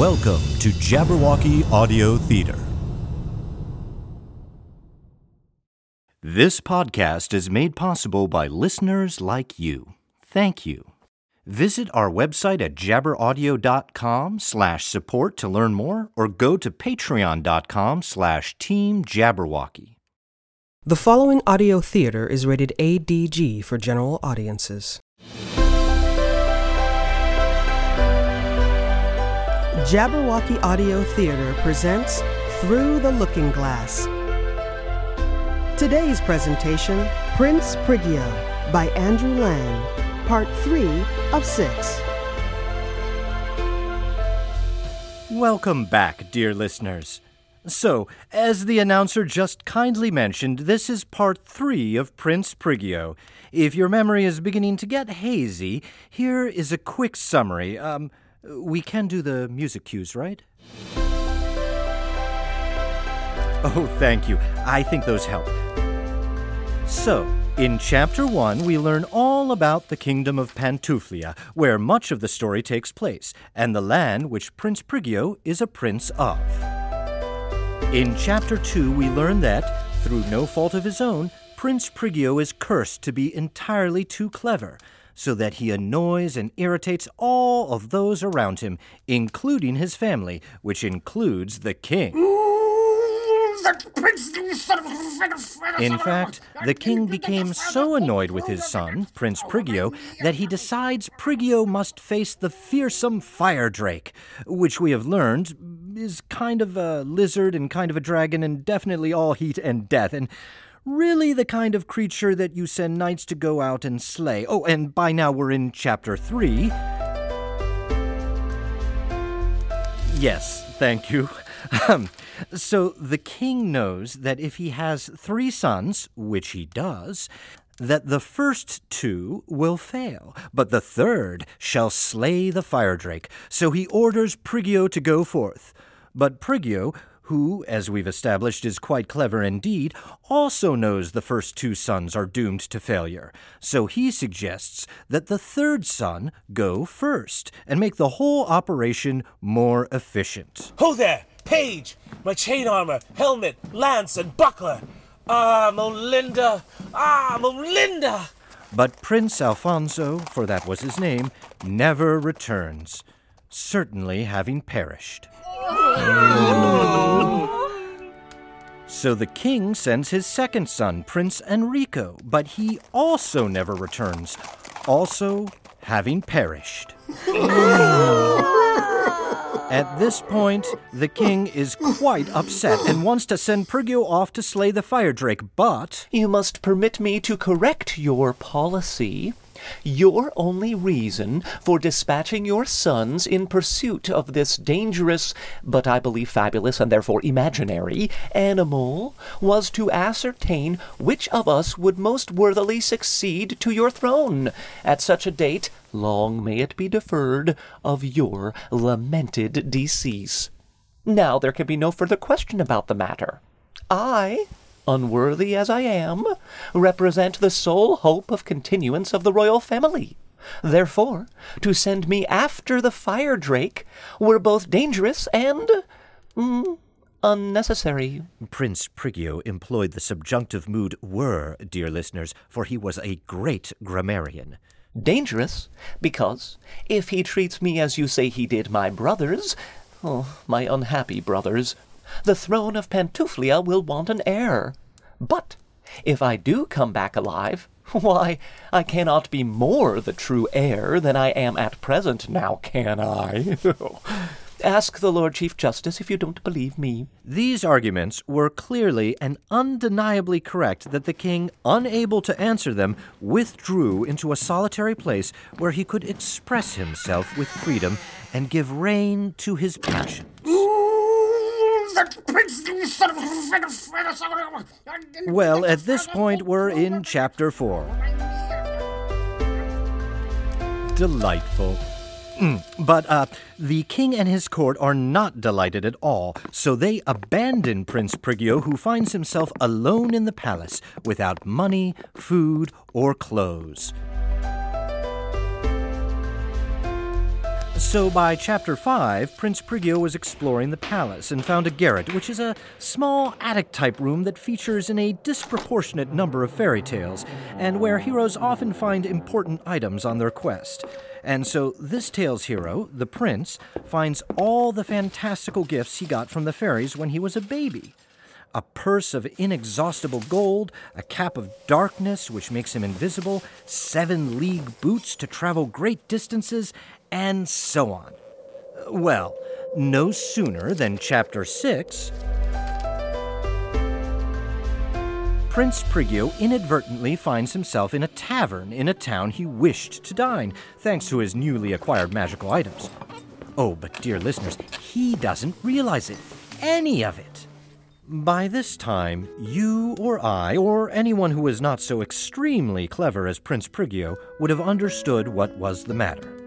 Welcome to Jabberwocky Audio Theater. This podcast is made possible by listeners like you. Thank you. Visit our website at jabberaudio.com slash support to learn more or go to patreon.com slash team jabberwocky. The following audio theater is rated ADG for general audiences. Jabberwocky Audio Theater presents Through the Looking Glass. Today's presentation Prince Prigio by Andrew Lang, Part 3 of 6. Welcome back, dear listeners. So, as the announcer just kindly mentioned, this is part three of Prince Prigio. If your memory is beginning to get hazy, here is a quick summary. Um, we can do the music cues, right? Oh, thank you. I think those help. So, in Chapter 1, we learn all about the kingdom of Pantuflia, where much of the story takes place, and the land which Prince Prigio is a prince of. In Chapter 2, we learn that, through no fault of his own, Prince Prigio is cursed to be entirely too clever, so that he annoys and irritates all of those around him, including his family, which includes the king. In fact, the king became so annoyed with his son, Prince Prigio, that he decides Prigio must face the fearsome fire drake, which we have learned is kind of a lizard and kind of a dragon and definitely all heat and death, and really the kind of creature that you send knights to go out and slay. Oh, and by now we're in chapter three. Yes, thank you. Um, so the king knows that if he has three sons, which he does, that the first two will fail, but the third shall slay the fire drake. So he orders Prigio to go forth. But Prigio, who, as we've established, is quite clever indeed, also knows the first two sons are doomed to failure. So he suggests that the third son go first and make the whole operation more efficient. Ho there, page! My chain armor, helmet, lance, and buckler! Ah, Molinda! Ah, Molinda! But Prince Alfonso, for that was his name, never returns, certainly having perished. So the king sends his second son, Prince Enrico, but he also never returns, also having perished. At this point, the king is quite upset and wants to send Prigio off to slay the fire drake, but You must permit me to correct your policy. Your only reason for dispatching your sons in pursuit of this dangerous, but I believe fabulous and therefore imaginary, animal was to ascertain which of us would most worthily succeed to your throne at such a date, long may it be deferred, of your lamented decease. Now there can be no further question about the matter. I unworthy as I am, represent the sole hope of continuance of the royal family. Therefore, to send me after the fire drake were both dangerous and mm, unnecessary. Prince Prigio employed the subjunctive mood were, dear listeners, for he was a great grammarian. Dangerous because if he treats me as you say he did my brothers, oh, my unhappy brothers, the throne of Pantuflia will want an heir. But if I do come back alive, why, I cannot be more the true heir than I am at present, now can I? Ask the Lord Chief Justice if you don't believe me. These arguments were clearly and undeniably correct that the king, unable to answer them, withdrew into a solitary place where he could express himself with freedom and give rein to his passions. Well, at this point, we're in chapter four. Delightful. Mm, But uh, the king and his court are not delighted at all, so they abandon Prince Prigio, who finds himself alone in the palace without money, food, or clothes. So by chapter 5, Prince Prigio was exploring the palace and found a garret, which is a small attic type room that features in a disproportionate number of fairy tales, and where heroes often find important items on their quest. And so this tale's hero, the prince, finds all the fantastical gifts he got from the fairies when he was a baby a purse of inexhaustible gold, a cap of darkness which makes him invisible, seven league boots to travel great distances, and so on. Well, no sooner than chapter 6. Prince Prigio inadvertently finds himself in a tavern in a town he wished to dine, thanks to his newly acquired magical items. Oh, but dear listeners, he doesn't realize it. Any of it. By this time, you or I, or anyone who was not so extremely clever as Prince Prigio, would have understood what was the matter.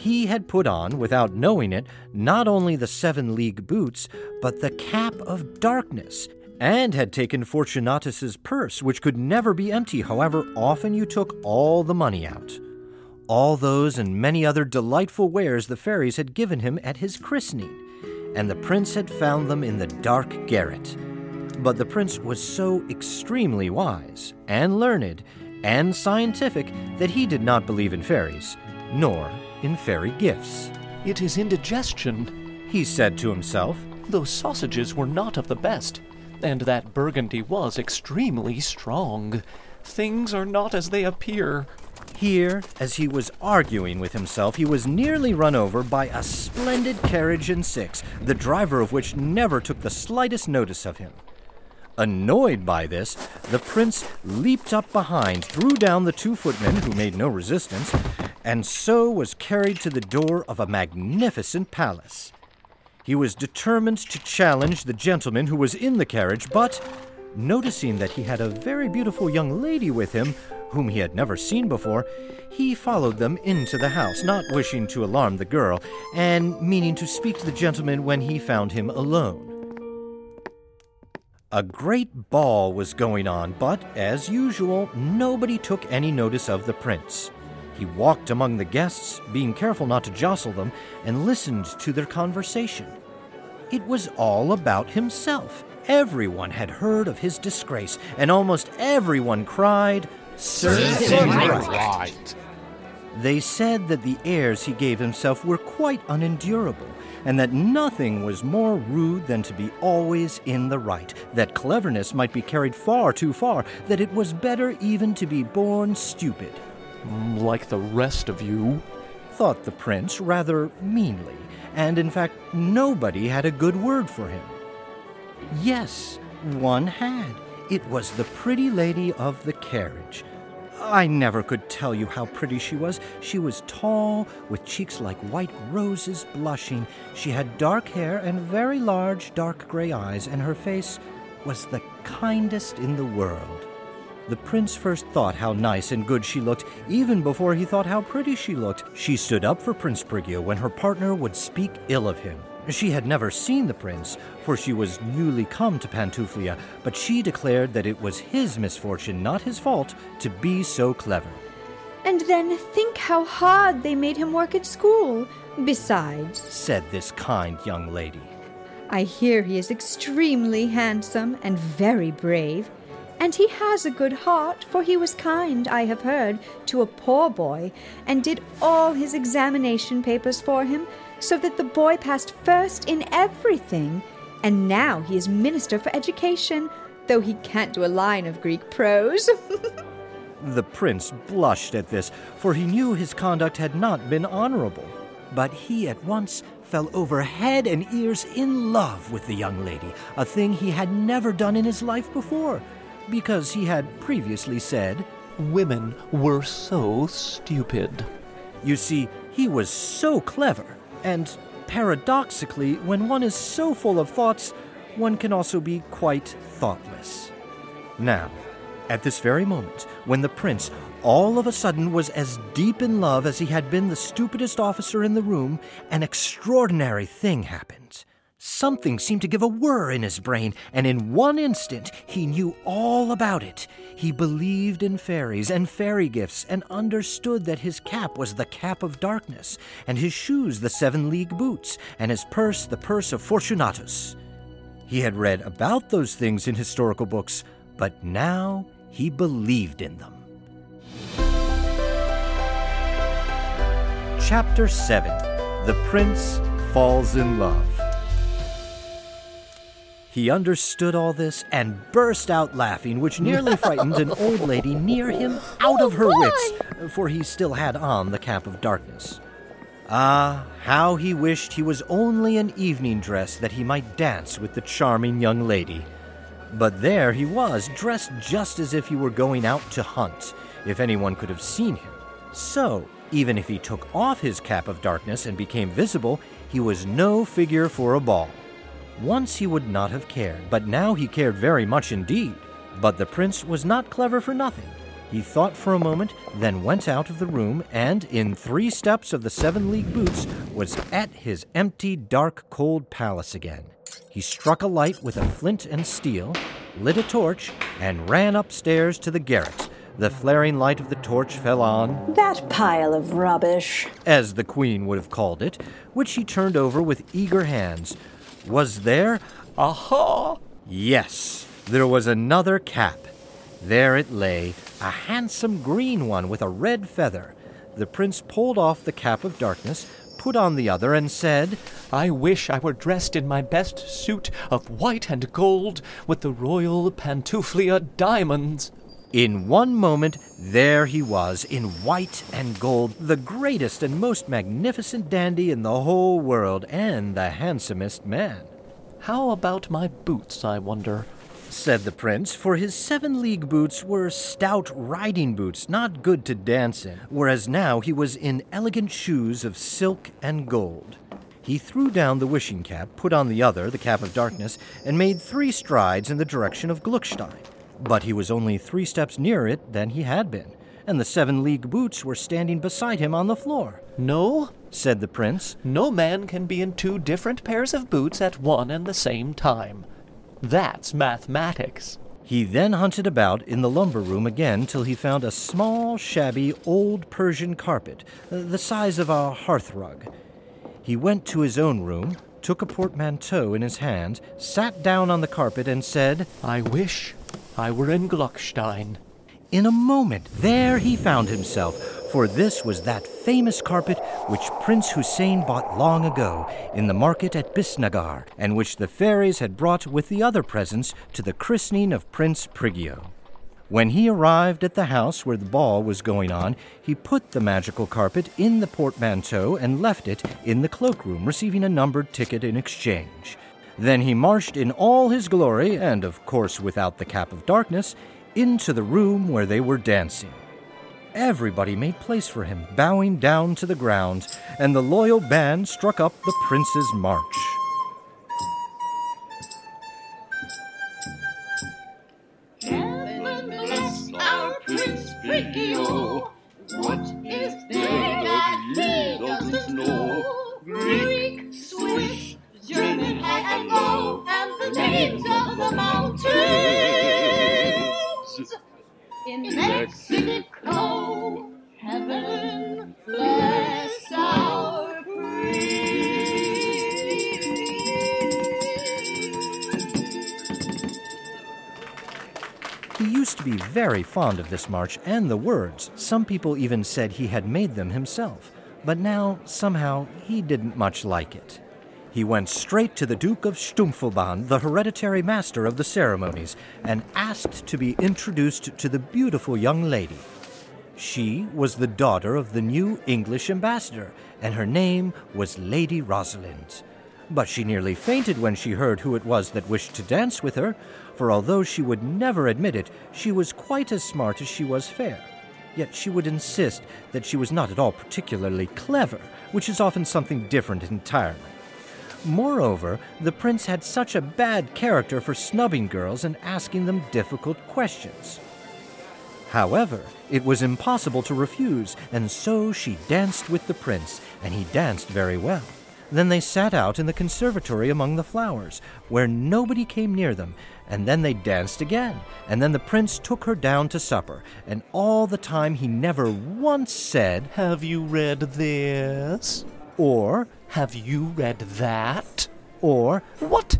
He had put on, without knowing it, not only the seven league boots, but the cap of darkness, and had taken Fortunatus's purse, which could never be empty, however often you took all the money out. All those and many other delightful wares the fairies had given him at his christening and the prince had found them in the dark garret. But the prince was so extremely wise and learned and scientific that he did not believe in fairies, nor in fairy gifts. It is indigestion, he said to himself. Those sausages were not of the best, and that burgundy was extremely strong. Things are not as they appear. Here, as he was arguing with himself, he was nearly run over by a splendid carriage and six, the driver of which never took the slightest notice of him. Annoyed by this, the prince leaped up behind, threw down the two footmen, who made no resistance, and so was carried to the door of a magnificent palace. He was determined to challenge the gentleman who was in the carriage, but noticing that he had a very beautiful young lady with him, whom he had never seen before, he followed them into the house, not wishing to alarm the girl, and meaning to speak to the gentleman when he found him alone. A great ball was going on, but, as usual, nobody took any notice of the prince. He walked among the guests, being careful not to jostle them, and listened to their conversation. It was all about himself. Everyone had heard of his disgrace, and almost everyone cried, Serves him right. They said that the airs he gave himself were quite unendurable, and that nothing was more rude than to be always in the right, that cleverness might be carried far too far, that it was better even to be born stupid. Like the rest of you, thought the prince rather meanly, and in fact, nobody had a good word for him. Yes, one had. It was the pretty lady of the carriage. I never could tell you how pretty she was. She was tall, with cheeks like white roses blushing. She had dark hair and very large dark gray eyes, and her face was the kindest in the world. The prince first thought how nice and good she looked, even before he thought how pretty she looked. She stood up for Prince Prigio when her partner would speak ill of him. She had never seen the prince, for she was newly come to Pantuflia, but she declared that it was his misfortune, not his fault, to be so clever. And then think how hard they made him work at school. Besides, said this kind young lady, I hear he is extremely handsome and very brave. And he has a good heart, for he was kind, I have heard, to a poor boy, and did all his examination papers for him, so that the boy passed first in everything, and now he is Minister for Education, though he can't do a line of Greek prose. the prince blushed at this, for he knew his conduct had not been honorable. But he at once fell over head and ears in love with the young lady, a thing he had never done in his life before, because he had previously said, Women were so stupid. You see, he was so clever and paradoxically, when one is so full of thoughts, one can also be quite thoughtless. Now, at this very moment, when the prince all of a sudden was as deep in love as he had been the stupidest officer in the room, an extraordinary thing happened. Something seemed to give a whir in his brain, and in one instant he knew all about it. He believed in fairies and fairy gifts, and understood that his cap was the cap of darkness, and his shoes the seven league boots, and his purse the purse of Fortunatus. He had read about those things in historical books, but now he believed in them. Chapter 7 The Prince Falls in Love. He understood all this and burst out laughing, which nearly frightened an old lady near him out of her wits, for he still had on the cap of darkness. Ah, how he wished he was only in evening dress that he might dance with the charming young lady. But there he was, dressed just as if he were going out to hunt, if anyone could have seen him. So, even if he took off his cap of darkness and became visible, he was no figure for a ball. Once he would not have cared, but now he cared very much indeed. But the prince was not clever for nothing. He thought for a moment, then went out of the room, and in three steps of the seven league boots was at his empty, dark, cold palace again. He struck a light with a flint and steel, lit a torch, and ran upstairs to the garret. The flaring light of the torch fell on, That pile of rubbish. as the queen would have called it, which he turned over with eager hands. Was there? Aha! Yes, there was another cap. There it lay, a handsome green one with a red feather. The prince pulled off the cap of darkness, put on the other, and said, I wish I were dressed in my best suit of white and gold with the royal pantuflia diamonds. In one moment, there he was, in white and gold, the greatest and most magnificent dandy in the whole world, and the handsomest man. How about my boots, I wonder? said the prince, for his seven league boots were stout riding boots, not good to dance in, whereas now he was in elegant shoes of silk and gold. He threw down the wishing cap, put on the other, the cap of darkness, and made three strides in the direction of Gluckstein. But he was only three steps nearer it than he had been, and the seven league boots were standing beside him on the floor. No, Said the prince, no man can be in two different pairs of boots at one and the same time. That's mathematics. He then hunted about in the lumber room again till he found a small, shabby, old Persian carpet, uh, the size of a hearth rug. He went to his own room, took a portmanteau in his hand, sat down on the carpet, and said, I wish I were in Gluckstein. In a moment, there he found himself, for this was that famous carpet which Prince Hussein bought long ago in the market at Bisnagar, and which the fairies had brought with the other presents to the christening of Prince Prigio. When he arrived at the house where the ball was going on, he put the magical carpet in the portmanteau and left it in the cloakroom, receiving a numbered ticket in exchange. Then he marched in all his glory, and of course without the cap of darkness, into the room where they were dancing. Everybody made place for him, bowing down to the ground, and the loyal band struck up the prince's march. Fond of this march and the words. Some people even said he had made them himself. But now, somehow, he didn't much like it. He went straight to the Duke of Stumpfelbahn, the hereditary master of the ceremonies, and asked to be introduced to the beautiful young lady. She was the daughter of the new English ambassador, and her name was Lady Rosalind. But she nearly fainted when she heard who it was that wished to dance with her, for although she would never admit it, she was quite as smart as she was fair. Yet she would insist that she was not at all particularly clever, which is often something different entirely. Moreover, the prince had such a bad character for snubbing girls and asking them difficult questions. However, it was impossible to refuse, and so she danced with the prince, and he danced very well. Then they sat out in the conservatory among the flowers, where nobody came near them, and then they danced again. And then the prince took her down to supper, and all the time he never once said, Have you read this? or, Have you read that? or, What?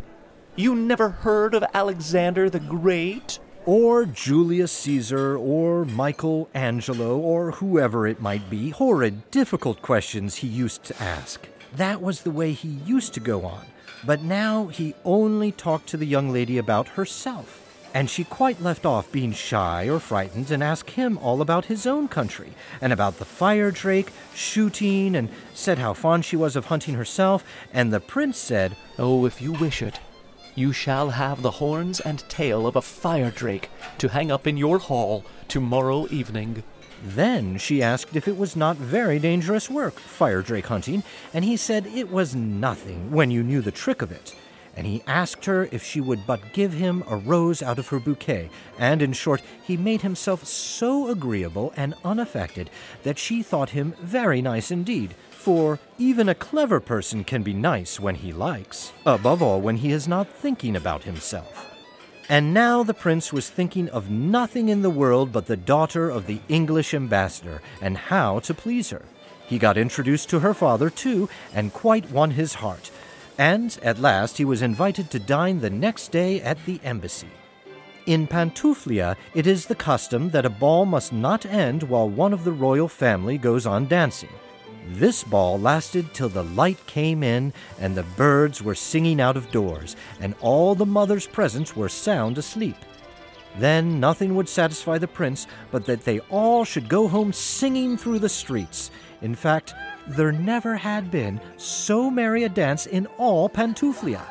You never heard of Alexander the Great? or Julius Caesar, or Michael Angelo, or whoever it might be. Horrid, difficult questions he used to ask. That was the way he used to go on. But now he only talked to the young lady about herself. And she quite left off being shy or frightened and asked him all about his own country, and about the fire drake, shooting, and said how fond she was of hunting herself. And the prince said, Oh, if you wish it, you shall have the horns and tail of a fire drake to hang up in your hall tomorrow evening. Then she asked if it was not very dangerous work, fire drake hunting, and he said it was nothing when you knew the trick of it. And he asked her if she would but give him a rose out of her bouquet, and in short, he made himself so agreeable and unaffected that she thought him very nice indeed. For even a clever person can be nice when he likes, above all when he is not thinking about himself. And now the prince was thinking of nothing in the world but the daughter of the English ambassador and how to please her. He got introduced to her father, too, and quite won his heart. And at last he was invited to dine the next day at the embassy. In Pantuflia, it is the custom that a ball must not end while one of the royal family goes on dancing. This ball lasted till the light came in and the birds were singing out of doors, and all the mothers presents were sound asleep. Then nothing would satisfy the prince but that they all should go home singing through the streets. In fact, there never had been so merry a dance in all Pantuflia.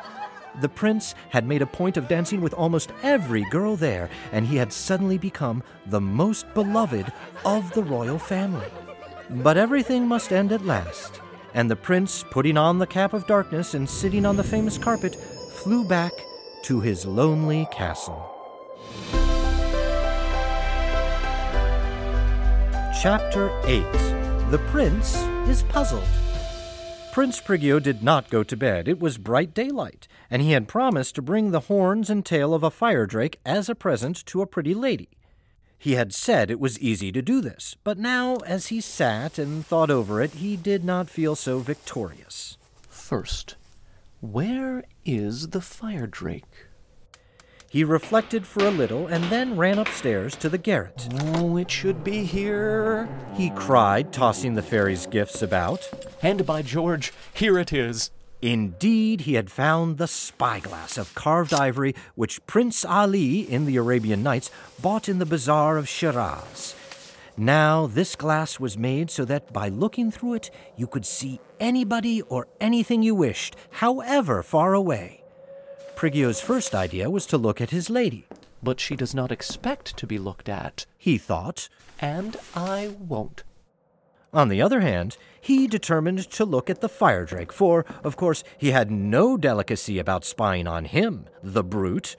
The prince had made a point of dancing with almost every girl there, and he had suddenly become the most beloved of the royal family. But everything must end at last, and the prince, putting on the cap of darkness and sitting on the famous carpet, flew back to his lonely castle. Chapter 8 The Prince is Puzzled. Prince Prigio did not go to bed. It was bright daylight, and he had promised to bring the horns and tail of a fire drake as a present to a pretty lady. He had said it was easy to do this, but now, as he sat and thought over it, he did not feel so victorious. First, where is the fire drake? He reflected for a little and then ran upstairs to the garret. Oh, it should be here. He cried, tossing the fairy's gifts about. And by George, here it is. Indeed, he had found the spyglass of carved ivory which Prince Ali in the Arabian Nights bought in the bazaar of Shiraz. Now, this glass was made so that by looking through it, you could see anybody or anything you wished, however far away. Prigio's first idea was to look at his lady. But she does not expect to be looked at. He thought, And I won't. On the other hand, he determined to look at the fire drake, for, of course, he had no delicacy about spying on him, the brute.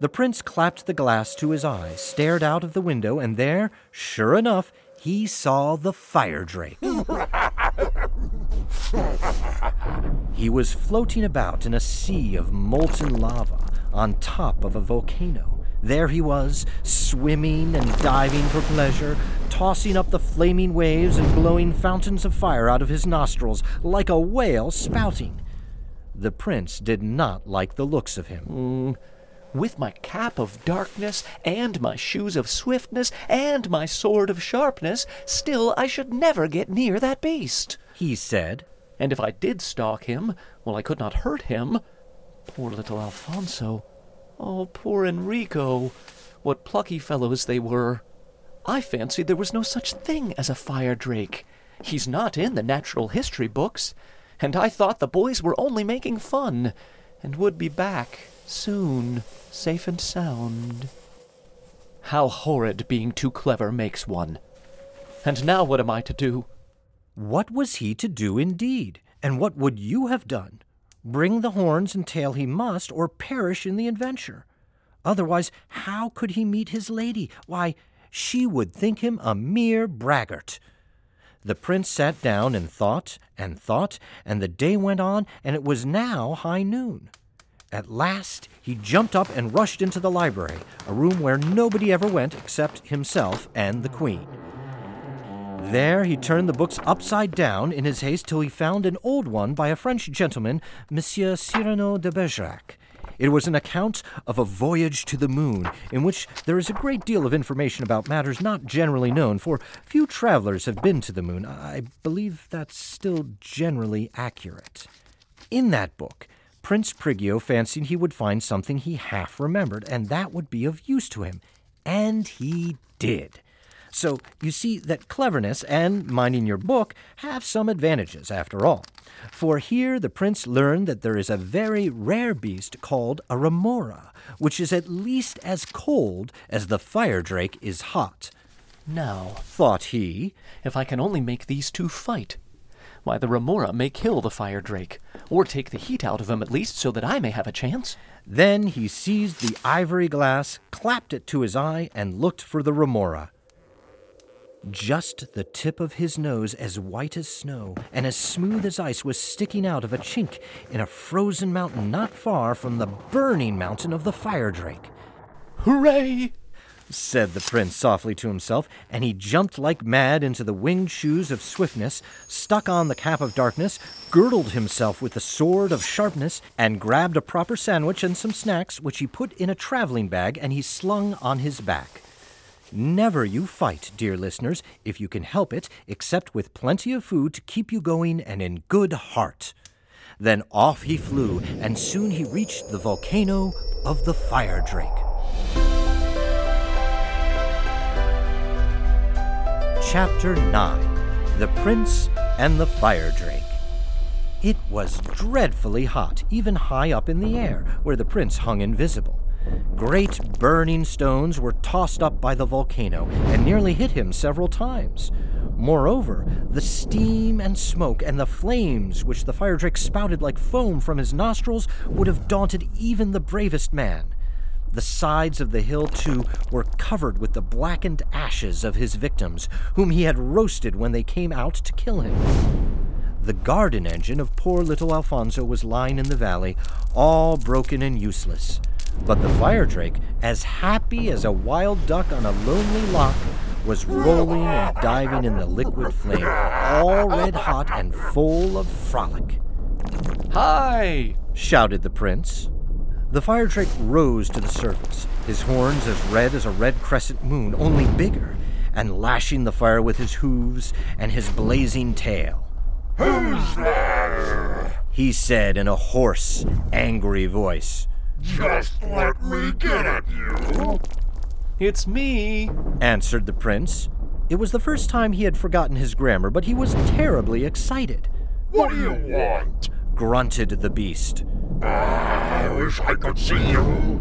The prince clapped the glass to his eye, stared out of the window, and there, sure enough, he saw the fire drake. he was floating about in a sea of molten lava on top of a volcano. There he was, swimming and diving for pleasure, tossing up the flaming waves and blowing fountains of fire out of his nostrils like a whale spouting. The prince did not like the looks of him. Mm. With my cap of darkness, and my shoes of swiftness, and my sword of sharpness, still I should never get near that beast. He said, And if I did stalk him, well, I could not hurt him. Poor little Alfonso. Oh, poor Enrico. What plucky fellows they were. I fancied there was no such thing as a fire drake. He's not in the natural history books. And I thought the boys were only making fun, and would be back soon, safe and sound. How horrid being too clever makes one. And now what am I to do? What was he to do indeed? And what would you have done? Bring the horns and tail he must, or perish in the adventure. Otherwise, how could he meet his lady? Why, she would think him a mere braggart. The prince sat down and thought and thought, and the day went on, and it was now high noon. At last, he jumped up and rushed into the library, a room where nobody ever went except himself and the queen. There he turned the books upside down in his haste till he found an old one by a French gentleman, Monsieur Cyrano de Bergerac. It was an account of a voyage to the moon, in which there is a great deal of information about matters not generally known, for few travelers have been to the moon. I believe that's still generally accurate. In that book, Prince Prigio fancied he would find something he half remembered, and that would be of use to him. And he did. So you see that cleverness and minding your book have some advantages after all. For here the prince learned that there is a very rare beast called a remora, which is at least as cold as the fire drake is hot. Now, Thought he, if I can only make these two fight, why, the remora may kill the fire drake, or take the heat out of him at least so that I may have a chance. then he seized the ivory glass, clapped it to his eye, and looked for the remora. Just the tip of his nose, as white as snow and as smooth as ice, was sticking out of a chink in a frozen mountain not far from the burning mountain of the fire drake. Hooray! said the prince softly to himself, and he jumped like mad into the winged shoes of swiftness, stuck on the cap of darkness, girdled himself with the sword of sharpness, and grabbed a proper sandwich and some snacks, which he put in a traveling bag and he slung on his back. Never you fight, dear listeners, if you can help it, except with plenty of food to keep you going and in good heart. Then off he flew, and soon he reached the volcano of the fire drake. Chapter 9 The Prince and the Fire Drake. It was dreadfully hot, even high up in the air, where the prince hung invisible. Great burning stones were tossed up by the volcano and nearly hit him several times. Moreover, the steam and smoke and the flames which the fire drake spouted like foam from his nostrils would have daunted even the bravest man. The sides of the hill, too, were covered with the blackened ashes of his victims, whom he had roasted when they came out to kill him. The garden engine of poor little Alfonso was lying in the valley, all broken and useless. But the fire drake, as happy as a wild duck on a lonely loch, was rolling and diving in the liquid flame, all red hot and full of frolic. Hi! shouted the prince. The fire drake rose to the surface, his horns as red as a red crescent moon, only bigger, and lashing the fire with his hooves and his blazing tail. Who's there? He said in a hoarse, angry voice. Just let me get at you. It's me! Answered the prince. It was the first time he had forgotten his grammar, but he was terribly excited. What do you want? Grunted the beast. Ah, I wish I could see you.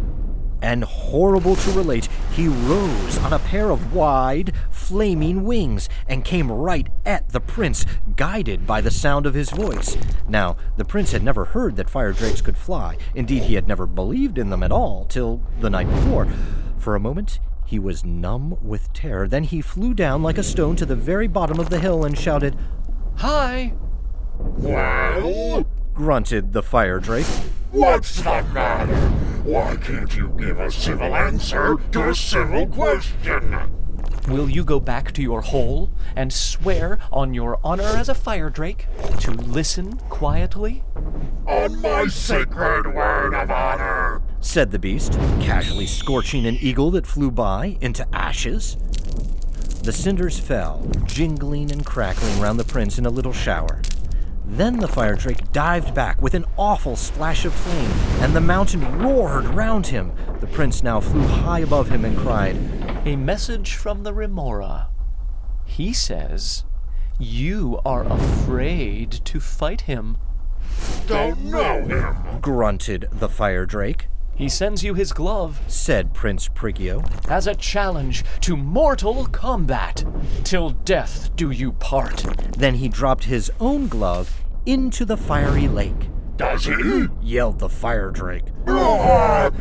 And horrible to relate, he rose on a pair of wide, flaming wings and came right at the prince, guided by the sound of his voice. Now, the prince had never heard that fire drakes could fly. Indeed, he had never believed in them at all till the night before. For a moment, he was numb with terror. Then he flew down like a stone to the very bottom of the hill and shouted, Hi! Wow! grunted the fire drake. What's the matter? Why can't you give a civil answer to a civil question? Will you go back to your hole and swear on your honor as a fire drake to listen quietly? On my sacred word of honor. said the beast, casually scorching an eagle that flew by into ashes. The cinders fell, jingling and crackling round the prince in a little shower. Then the fire drake dived back with an awful splash of flame, and the mountain roared round him. The prince now flew high above him and cried, A message from the Remora. He says, You are afraid to fight him. Don't know him. grunted the fire drake. He sends you his glove Said Prince Prigio. as a challenge to mortal combat. Till death do you part. Then he dropped his own glove into the fiery lake. Does he? Yelled the fire drake. Oh,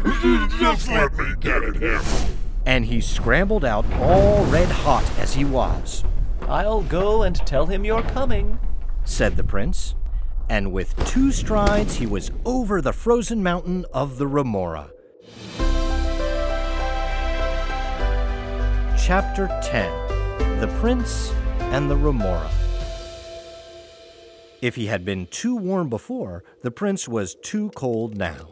just let me get at him. and he scrambled out all red hot as he was. I'll go and tell him you're coming. said the prince. And with two strides, he was over the frozen mountain of the Remora. Chapter 10 The Prince and the Remora. If he had been too warm before, the prince was too cold now.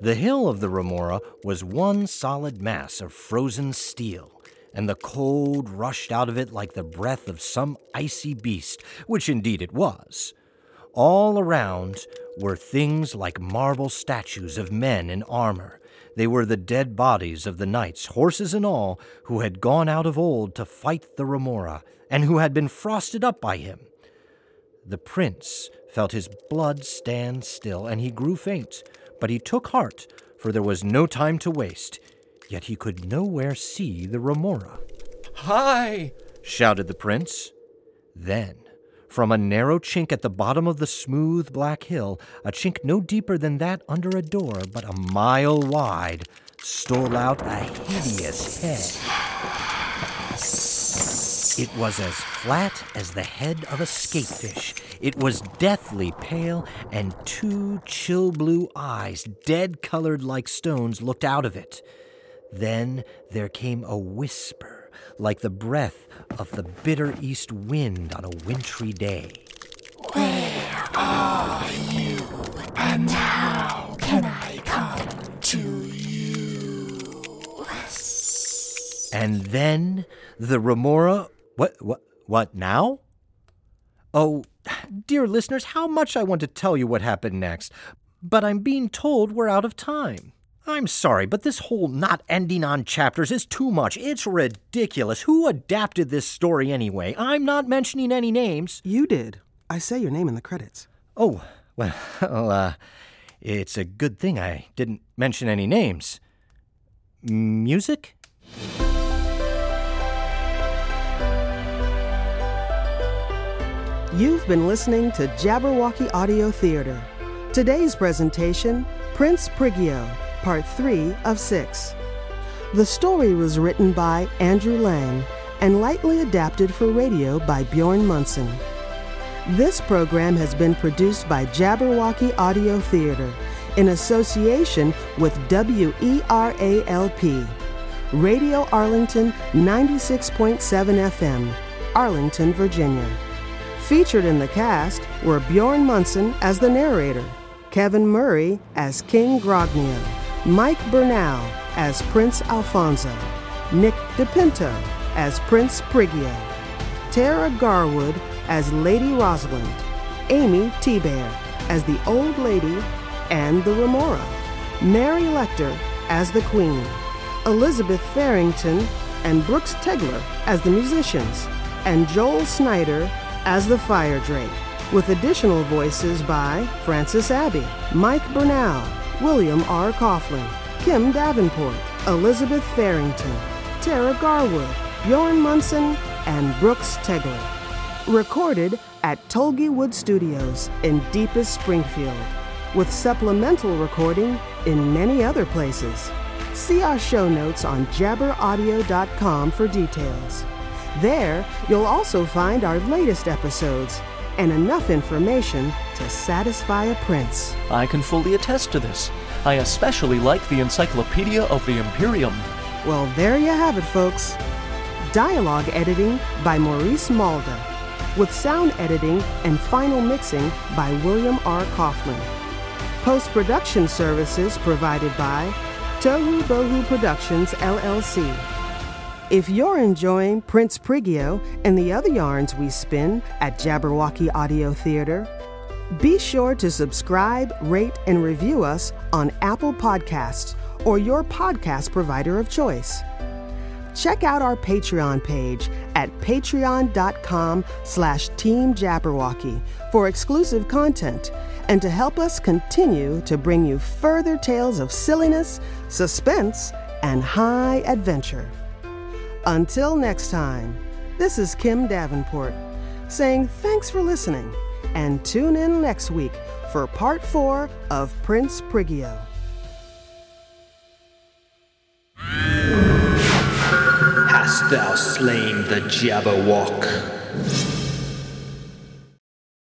The hill of the Remora was one solid mass of frozen steel, and the cold rushed out of it like the breath of some icy beast, which indeed it was. All around were things like marble statues of men in armor. They were the dead bodies of the knights, horses and all, who had gone out of old to fight the Remora, and who had been frosted up by him. The prince felt his blood stand still, and he grew faint. But he took heart, for there was no time to waste. Yet he could nowhere see the Remora. Hi! shouted the prince. Then, from a narrow chink at the bottom of the smooth black hill, a chink no deeper than that under a door, but a mile wide, stole out a hideous head. It was as flat as the head of a skatefish. It was deathly pale, and two chill blue eyes, dead colored like stones, looked out of it. Then there came a whisper, like the breath of the bitter east wind on a wintry day. Where are you? And how can I come to you? And then the Remora. What, what, what now? Oh, dear listeners, how much I want to tell you what happened next, but I'm being told we're out of time. I'm sorry, but this whole not ending on chapters is too much. It's ridiculous. Who adapted this story anyway? I'm not mentioning any names. You did. I say your name in the credits. Oh, well, uh, it's a good thing I didn't mention any names. Music? You've been listening to Jabberwocky Audio Theater. Today's presentation Prince Prigio, Part 3 of 6. The story was written by Andrew Lang and lightly adapted for radio by Bjorn Munson. This program has been produced by Jabberwocky Audio Theater in association with WERALP, Radio Arlington 96.7 FM, Arlington, Virginia. Featured in the cast were Bjorn Munson as the narrator, Kevin Murray as King Grognio, Mike Bernal as Prince Alfonso, Nick DePinto as Prince Prigio, Tara Garwood as Lady Rosalind, Amy T-Bear as the Old Lady and the Remora, Mary Lecter as the Queen, Elizabeth Farrington and Brooks Tegler as the musicians, and Joel Snyder as the Fire Drake, with additional voices by Francis Abbey, Mike Bernal, William R. Coughlin, Kim Davenport, Elizabeth Farrington, Tara Garwood, Bjorn Munson, and Brooks Tegler. Recorded at Tulgey Wood Studios in deepest Springfield, with supplemental recording in many other places. See our show notes on jabberaudio.com for details. There, you'll also find our latest episodes and enough information to satisfy a prince. I can fully attest to this. I especially like the Encyclopedia of the Imperium. Well, there you have it, folks. Dialogue editing by Maurice Malda, with sound editing and final mixing by William R. Kaufman. Post production services provided by Tohu Bohu Productions, LLC. If you're enjoying Prince Prigio and the other yarns we spin at Jabberwocky Audio Theater, be sure to subscribe, rate, and review us on Apple Podcasts or your podcast provider of choice. Check out our Patreon page at patreon.com slash Team Jabberwocky for exclusive content and to help us continue to bring you further tales of silliness, suspense, and high adventure. Until next time, this is Kim Davenport saying thanks for listening and tune in next week for part four of Prince Prigio. Hast thou slain the Jabberwock?